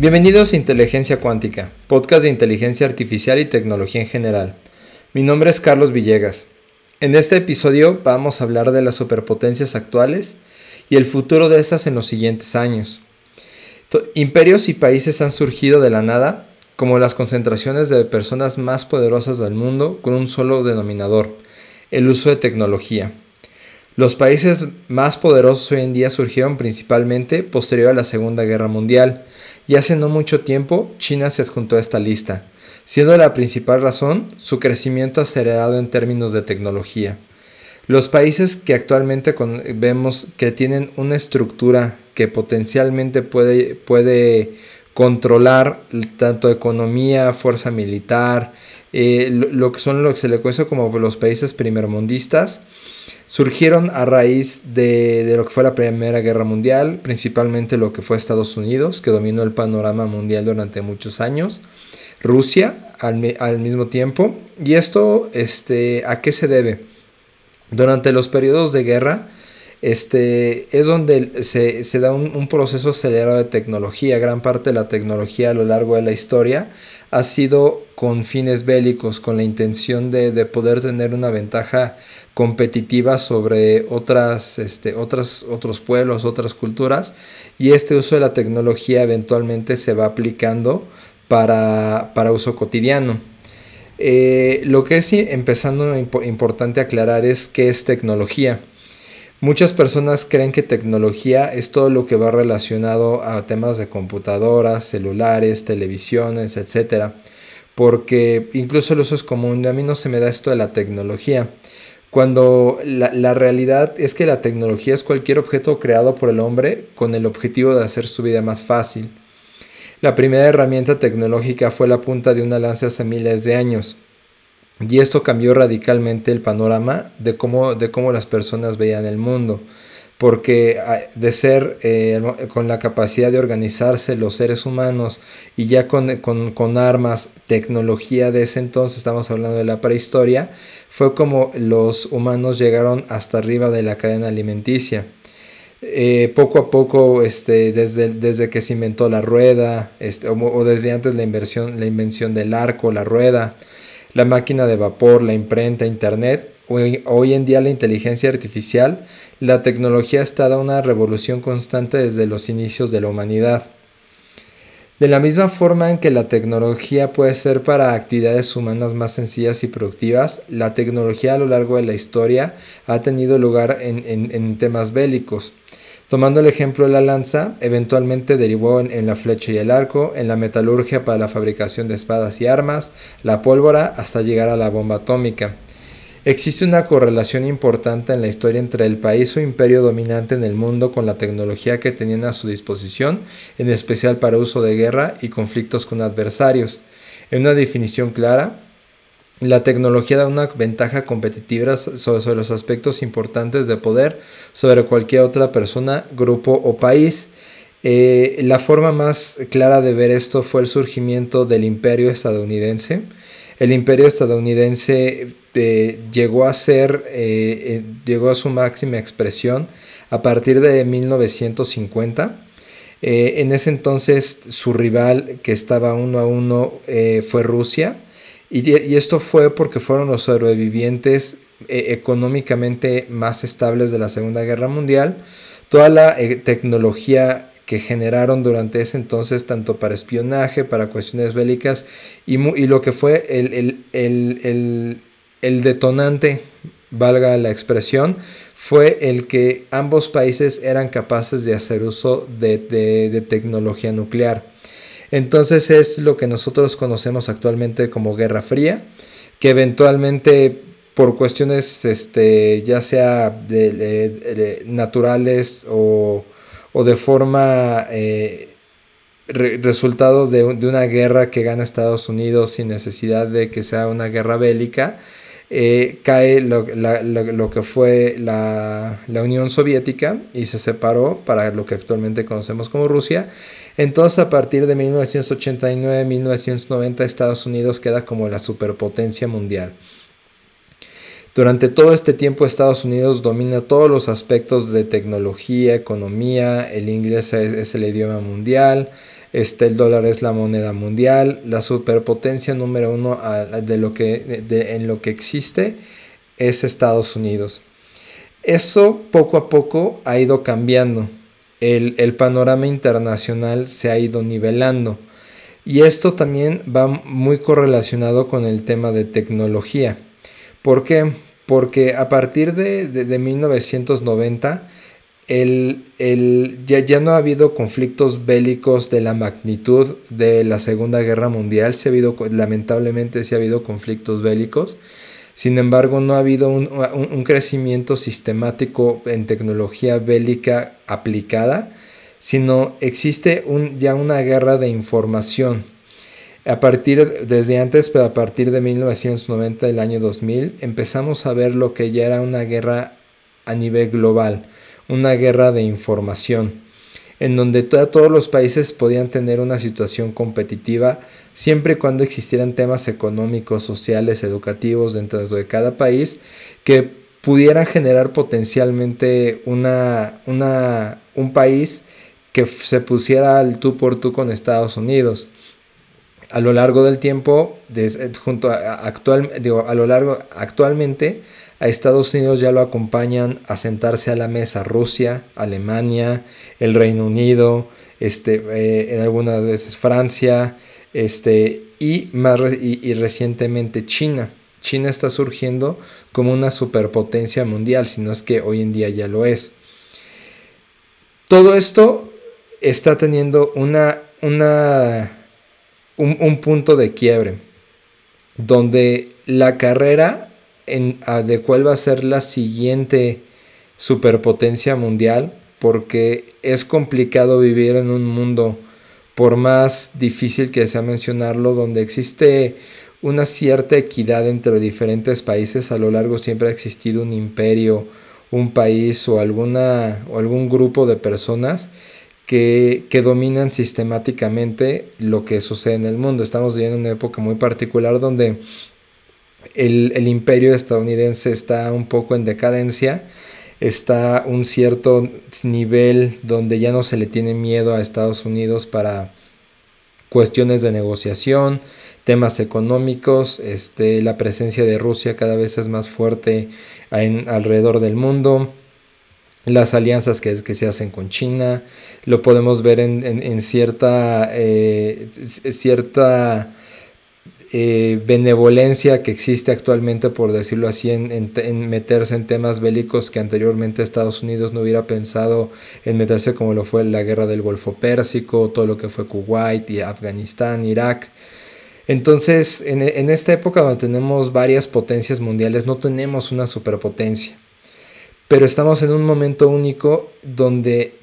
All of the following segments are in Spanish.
Bienvenidos a Inteligencia Cuántica, podcast de inteligencia artificial y tecnología en general. Mi nombre es Carlos Villegas. En este episodio vamos a hablar de las superpotencias actuales y el futuro de estas en los siguientes años. Imperios y países han surgido de la nada como las concentraciones de personas más poderosas del mundo con un solo denominador, el uso de tecnología. Los países más poderosos hoy en día surgieron principalmente posterior a la Segunda Guerra Mundial, y hace no mucho tiempo China se adjuntó a esta lista, siendo la principal razón su crecimiento acelerado en términos de tecnología. Los países que actualmente vemos que tienen una estructura que potencialmente puede, puede controlar tanto economía, fuerza militar, eh, lo, que son lo que se le conoce como los países primermundistas, surgieron a raíz de, lo que fue la Primera Guerra Mundial, principalmente lo que fue Estados Unidos, que dominó el panorama mundial durante muchos años, Rusia al, al mismo tiempo, y esto este, ¿a qué se debe? Durante los periodos de guerra, este, es donde se, da un, proceso acelerado de tecnología. Gran parte de la tecnología a lo largo de la historia ha sido con fines bélicos, con la intención de, poder tener una ventaja competitiva sobre otras, este, otras, otros pueblos, otras culturas. Y este uso de la tecnología eventualmente se va aplicando para, uso cotidiano. Eh, lo que es empezando importante aclarar es qué es tecnología. Muchas personas creen que tecnología es todo lo que va relacionado a temas de computadoras, celulares, televisiones, etc. Porque incluso el uso es común, a mí no se me da esto de la tecnología. Cuando la, la, realidad es que la tecnología es cualquier objeto creado por el hombre con el objetivo de hacer su vida más fácil. La primera herramienta tecnológica fue la punta de una lanza hace miles de años. Y esto cambió radicalmente el panorama de cómo, de cómo las personas veían el mundo. Porque ah, de ser eh, con la capacidad de organizarse los seres humanos y ya con, con, armas, tecnología de ese entonces, estamos hablando de la prehistoria, fue como los humanos llegaron hasta arriba de la cadena alimenticia. Eh, poco a poco, este, desde, desde que se inventó la rueda, este, o, desde antes la, la invención del arco, la rueda, la máquina de vapor, la imprenta, internet, hoy, hoy en día la inteligencia artificial, la tecnología está dando una revolución constante desde los inicios de la humanidad. De la misma forma en que la tecnología puede ser para actividades humanas más sencillas y productivas, la tecnología a lo largo de la historia ha tenido lugar en, en temas bélicos. Tomando el ejemplo de la lanza, eventualmente derivó en, la flecha y el arco, en la metalurgia para la fabricación de espadas y armas, la pólvora, hasta llegar a la bomba atómica. Existe una correlación importante en la historia entre el país o imperio dominante en el mundo con la tecnología que tenían a su disposición, en especial para uso de guerra y conflictos con adversarios. En una definición clara, la tecnología da una ventaja competitiva sobre, los aspectos importantes de poder sobre cualquier otra persona, grupo o país. Eh, la forma más clara de ver esto fue el surgimiento del imperio estadounidense. El imperio estadounidense eh, llegó a ser, eh, llegó a su máxima expresión a partir de 1950. en ese entonces su rival que estaba uno a uno fue Rusia y, esto fue porque fueron los sobrevivientes eh, económicamente más estables de la Segunda Guerra Mundial. Toda la eh, tecnología que generaron durante ese entonces, tanto para espionaje, para cuestiones bélicas, y, y lo que fue el, el, detonante, valga la expresión, fue el que ambos países eran capaces de hacer uso de, de tecnología nuclear. Entonces es lo que nosotros conocemos actualmente como Guerra Fría, que eventualmente por cuestiones este, ya sea de, naturales o, de forma eh, resultado de, una guerra que gana Estados Unidos sin necesidad de que sea una guerra bélica, eh, cae lo, lo, que fue la, la, Unión Soviética y se separó para lo que actualmente conocemos como Rusia. Entonces a partir de 1989-1990 Estados Unidos queda como la superpotencia mundial. Durante todo este tiempo Estados Unidos domina todos los aspectos de tecnología, economía, el inglés es, el idioma mundial, este, el dólar es la moneda mundial, la superpotencia número uno de lo que, en lo que existe es Estados Unidos. Eso poco a poco ha ido cambiando. El, el, panorama internacional se ha ido nivelando. Y esto también va muy correlacionado con el tema de tecnología. ¿Por qué? Porque a partir de, de, 1990 el, el, ya, ya, no ha habido conflictos bélicos de la magnitud de la Segunda Guerra Mundial. ha habido, lamentablemente sí ha habido conflictos bélicos. Sin embargo, no ha habido un, crecimiento sistemático en tecnología bélica aplicada, sino existe ya una guerra de información. A partir, desde antes, pero a partir de 1990, del año 2000, empezamos a ver lo que ya era una guerra a nivel global, una guerra de información en donde todos los países podían tener una situación competitiva siempre y cuando existieran temas económicos, sociales, educativos dentro de cada país que pudieran generar potencialmente una, una, un país que se pusiera al tú por tú con Estados Unidos. A lo largo del tiempo, junto a, actual, a lo largo actualmente, a Estados Unidos ya lo acompañan a sentarse a la mesa Rusia, Alemania, el Reino Unido, este, eh, en algunas veces Francia, este, y, más y, recientemente China. China está surgiendo como una superpotencia mundial, si no es que hoy en día ya lo es. Todo esto está teniendo una, una, un punto de quiebre, donde la carrera de cuál va a ser la siguiente superpotencia mundial, porque es complicado vivir en un mundo, por más difícil que sea mencionarlo, donde existe una cierta equidad entre diferentes países. A lo largo siempre ha existido un imperio, un país o, alguna, o algún grupo de personas que, que, dominan sistemáticamente lo que sucede en el mundo. Estamos viviendo una época muy particular donde el, imperio estadounidense está un poco en decadencia, está un cierto nivel donde ya no se le tiene miedo a Estados Unidos para cuestiones de negociación, temas económicos, este, la presencia de Rusia cada vez es más fuerte en, alrededor del mundo, las alianzas que, que, se hacen con China, lo podemos ver en, cierta, eh, cierta eh, benevolencia que existe actualmente, por decirlo así, en, meterse en temas bélicos que anteriormente Estados Unidos no hubiera pensado en meterse como lo fue la guerra del Golfo Pérsico, todo lo que fue Kuwait y Afganistán, Irak. Entonces, en, en esta época donde tenemos varias potencias mundiales, no tenemos una superpotencia, pero estamos en un momento único donde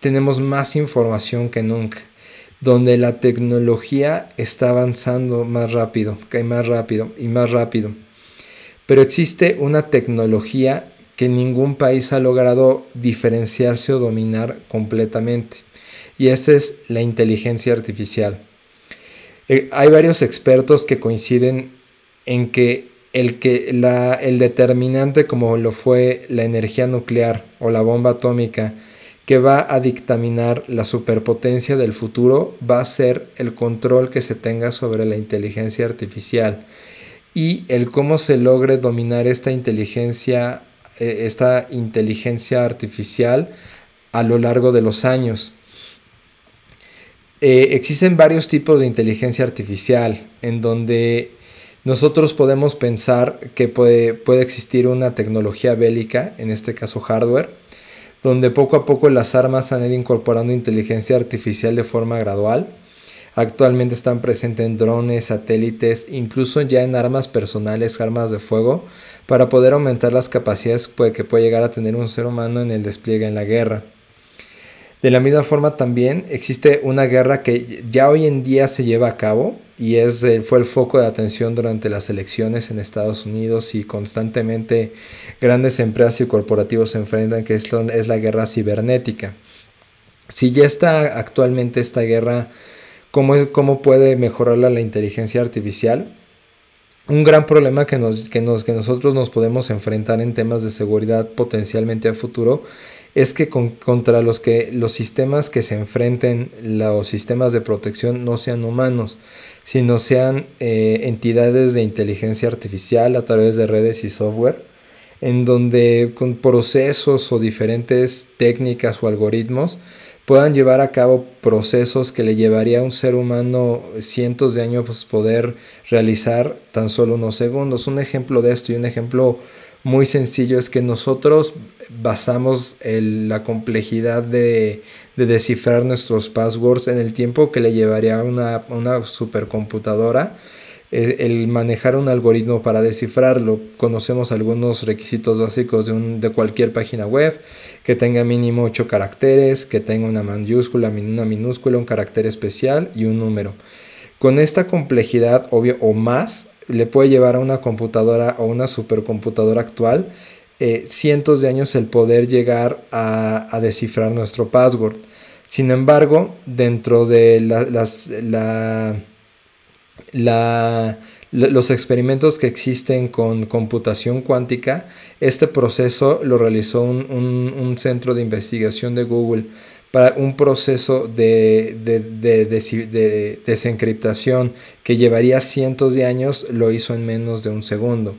tenemos más información que nunca donde la tecnología está avanzando más rápido, que más rápido y más rápido. Pero existe una tecnología que ningún país ha logrado diferenciarse o dominar completamente. Y esa es la inteligencia artificial. Eh, hay varios expertos que coinciden en que el, que la, el determinante como lo fue la energía nuclear o la bomba atómica que va a dictaminar la superpotencia del futuro va a ser el control que se tenga sobre la inteligencia artificial y el cómo se logre dominar esta inteligencia, eh, esta inteligencia artificial a lo largo de los años. Eh, existen varios tipos de inteligencia artificial en donde nosotros podemos pensar que puede, puede existir una tecnología bélica, en este caso hardware, donde poco a poco las armas han ido incorporando inteligencia artificial de forma gradual. Actualmente están presentes en drones, satélites, incluso ya en armas personales, armas de fuego, para poder aumentar las capacidades que puede llegar a tener un ser humano en el despliegue en la guerra. De la misma forma también existe una guerra que ya hoy en día se lleva a cabo y es, eh, fue el foco de atención durante las elecciones en Estados Unidos y constantemente grandes empresas y corporativos se enfrentan, que es, es la guerra cibernética. Si ya está actualmente esta guerra, ¿cómo, cómo puede mejorarla la inteligencia artificial? Un gran problema que, nos, que, nos, que nosotros nos podemos enfrentar en temas de seguridad potencialmente a futuro es que contra los que los sistemas que se enfrenten, los sistemas de protección no sean humanos, sino sean eh, entidades de inteligencia artificial a través de redes y software, en donde con procesos o diferentes técnicas o algoritmos puedan llevar a cabo procesos que le llevaría a un ser humano cientos de años pues, poder realizar tan solo unos segundos. Un ejemplo de esto y un ejemplo muy sencillo es que nosotros basamos la complejidad de, descifrar nuestros passwords en el tiempo que le llevaría una, una supercomputadora el manejar un algoritmo para descifrarlo. Conocemos algunos requisitos básicos de, de cualquier página web, que tenga mínimo 8 caracteres, que tenga una mayúscula, una minúscula, un carácter especial y un número. Con esta complejidad, obvio, o más, le puede llevar a una computadora o una supercomputadora actual eh, cientos de años el poder llegar a, descifrar nuestro password. Sin embargo, dentro de las, la los experimentos que existen con computación cuántica, este proceso lo realizó un, centro de investigación de Google para un proceso de, de, desencriptación que llevaría cientos de años, lo hizo en menos de un segundo.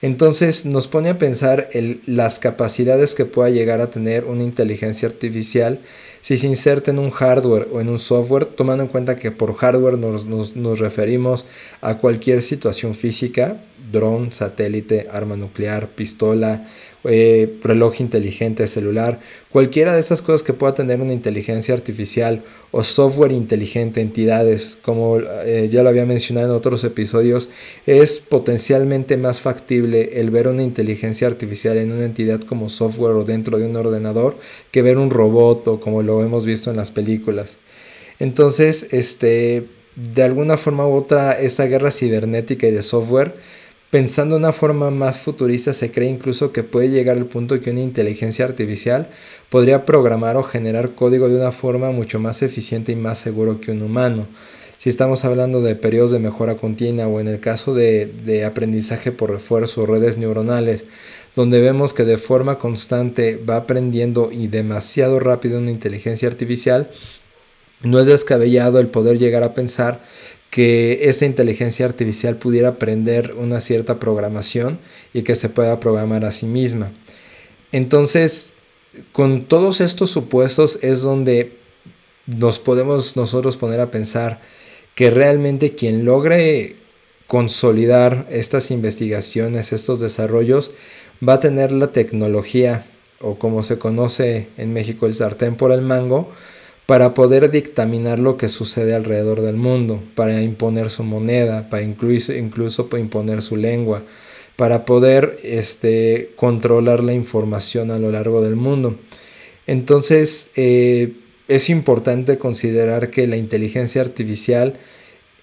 Entonces nos pone a pensar en las capacidades que pueda llegar a tener una inteligencia artificial si se inserta en un hardware o en un software, tomando en cuenta que por hardware nos, nos referimos a cualquier situación física, dron, satélite, arma nuclear, pistola, eh, reloj inteligente, celular, cualquiera de esas cosas que pueda tener una inteligencia artificial o software inteligente, entidades, como eh, ya lo había mencionado en otros episodios, es potencialmente más factible el ver una inteligencia artificial en una entidad como software o dentro de un ordenador que ver un robot o como lo hemos visto en las películas. Entonces, este, de alguna forma u otra, esa guerra cibernética y de software Pensando de una forma más futurista, se cree incluso que puede llegar al punto que una inteligencia artificial podría programar o generar código de una forma mucho más eficiente y más seguro que un humano. Si estamos hablando de periodos de mejora continua o en el caso de, de aprendizaje por refuerzo o redes neuronales, donde vemos que de forma constante va aprendiendo y demasiado rápido una inteligencia artificial, no es descabellado el poder llegar a pensar que esta inteligencia artificial pudiera aprender una cierta programación y que se pueda programar a sí misma. Entonces, con todos estos supuestos es donde nos podemos nosotros poner a pensar que realmente quien logre consolidar estas investigaciones, estos desarrollos, va a tener la tecnología o como se conoce en México el sartén por el mango, para poder dictaminar lo que sucede alrededor del mundo, para imponer su moneda, para incluso, incluso imponer su lengua, para poder este, controlar la información a lo largo del mundo. Entonces, eh, es importante considerar que la inteligencia artificial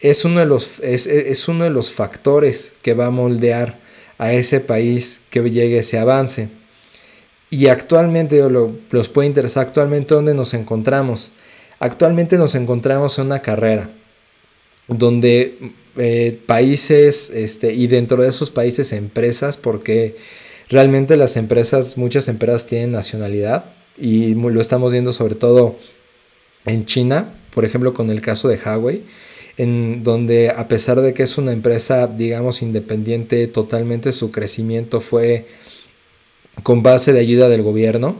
es uno, de los, es, uno de los factores que va a moldear a ese país que llegue ese avance. Y actualmente, los puede interesar actualmente dónde nos encontramos. Actualmente nos encontramos en una carrera donde eh, países, este, y dentro de esos países empresas, porque realmente las empresas, muchas empresas tienen nacionalidad, y lo estamos viendo sobre todo en China, por ejemplo con el caso de Huawei, en donde a pesar de que es una empresa, digamos, independiente, totalmente su crecimiento fue con base de ayuda del gobierno.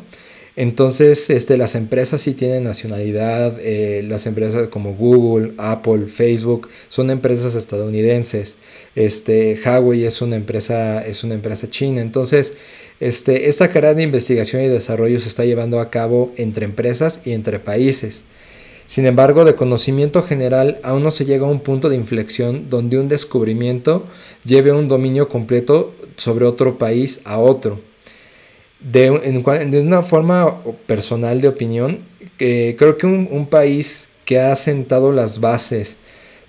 Entonces, este, las empresas sí tienen nacionalidad, eh, las empresas como Google, Apple, Facebook son empresas estadounidenses. Este, Huawei es una empresa, es una empresa china. Entonces, este, esta carrera de investigación y desarrollo se está llevando a cabo entre empresas y entre países. Sin embargo, de conocimiento general aún no se llega a un punto de inflexión donde un descubrimiento lleve un dominio completo sobre otro país a otro de, una forma personal de opinión, creo que un, país que ha sentado las bases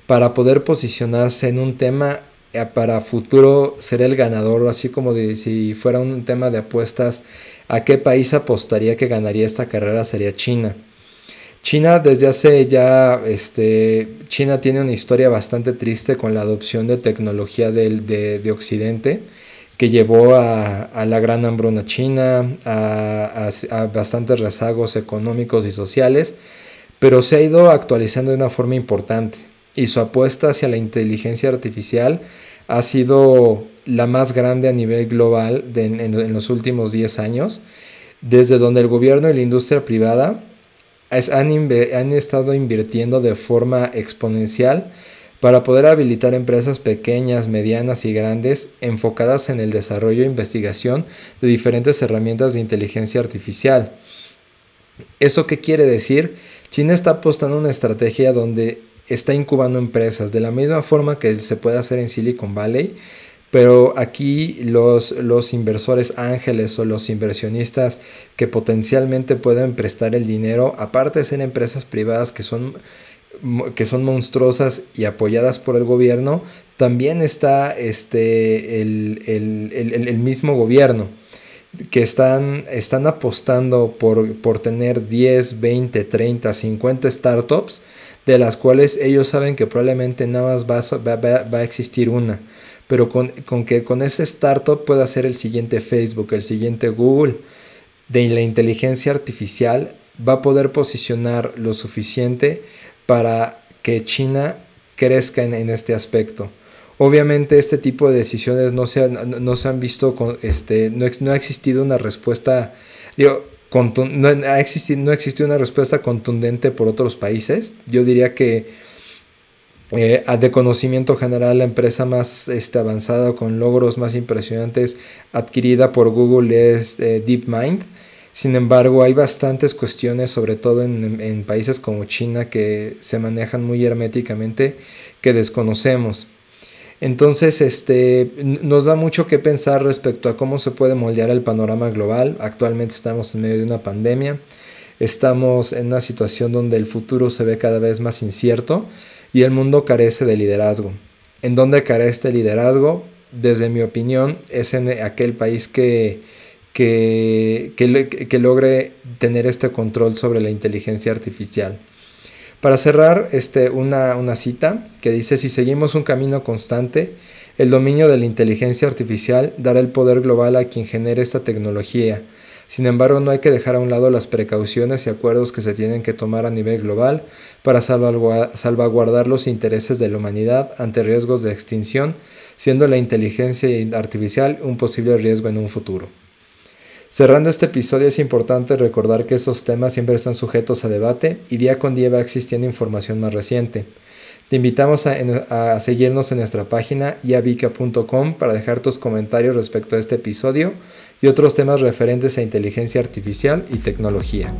para poder posicionarse en un tema eh, para futuro ser el ganador, así como de si fuera un tema de apuestas, ¿a qué país apostaría que ganaría esta carrera? Sería China. China desde hace ya, este, China tiene una historia bastante triste con la adopción de tecnología de, de Occidente que llevó a, la gran hambruna china, a, a, bastantes rezagos económicos y sociales, pero se ha ido actualizando de una forma importante y su apuesta hacia la inteligencia artificial ha sido la más grande a nivel global en, los últimos 10 años, desde donde el gobierno y la industria privada han, han estado invirtiendo de forma exponencial para poder habilitar empresas pequeñas, medianas y grandes enfocadas en el desarrollo e investigación de diferentes herramientas de inteligencia artificial. ¿Eso qué quiere decir? China está apostando una estrategia donde está incubando empresas de la misma forma que se puede hacer en Silicon Valley, pero aquí los, los inversores ángeles o los inversionistas que potencialmente pueden prestar el dinero, aparte de ser empresas privadas que son que son monstruosas y apoyadas por el gobierno, también está este, el, mismo gobierno que están, están apostando por, por, tener 10, 20, 30, 50 startups, de las cuales ellos saben que probablemente nada más va, va, a existir una, pero con, con, que con ese startup pueda ser el siguiente Facebook, el siguiente Google, de la inteligencia artificial, va a poder posicionar lo suficiente para que China crezca en, este aspecto. Obviamente este tipo de decisiones no se, han, no se han visto, con, este, no, no, ha existido una respuesta, digo, no, ha existido, no una respuesta contundente por otros países. Yo diría que eh, de conocimiento general la empresa más este, avanzada con logros más impresionantes adquirida por Google es eh, DeepMind sin embargo, hay bastantes cuestiones, sobre todo en, países como China, que se manejan muy herméticamente, que desconocemos. Entonces, este, nos da mucho que pensar respecto a cómo se puede moldear el panorama global. Actualmente estamos en medio de una pandemia, estamos en una situación donde el futuro se ve cada vez más incierto y el mundo carece de liderazgo. ¿En dónde carece el liderazgo? Desde mi opinión, es en aquel país que que, que, logre tener este control sobre la inteligencia artificial. Para cerrar, este, una, una cita que dice, si seguimos un camino constante, el dominio de la inteligencia artificial dará el poder global a quien genere esta tecnología. Sin embargo, no hay que dejar a un lado las precauciones y acuerdos que se tienen que tomar a nivel global para salvaguardar los intereses de la humanidad ante riesgos de extinción, siendo la inteligencia artificial un posible riesgo en un futuro. Cerrando este episodio es importante recordar que esos temas siempre están sujetos a debate y día con día va existiendo información más reciente. Te invitamos a, seguirnos en nuestra página yavica.com para dejar tus comentarios respecto a este episodio y otros temas referentes a inteligencia artificial y tecnología.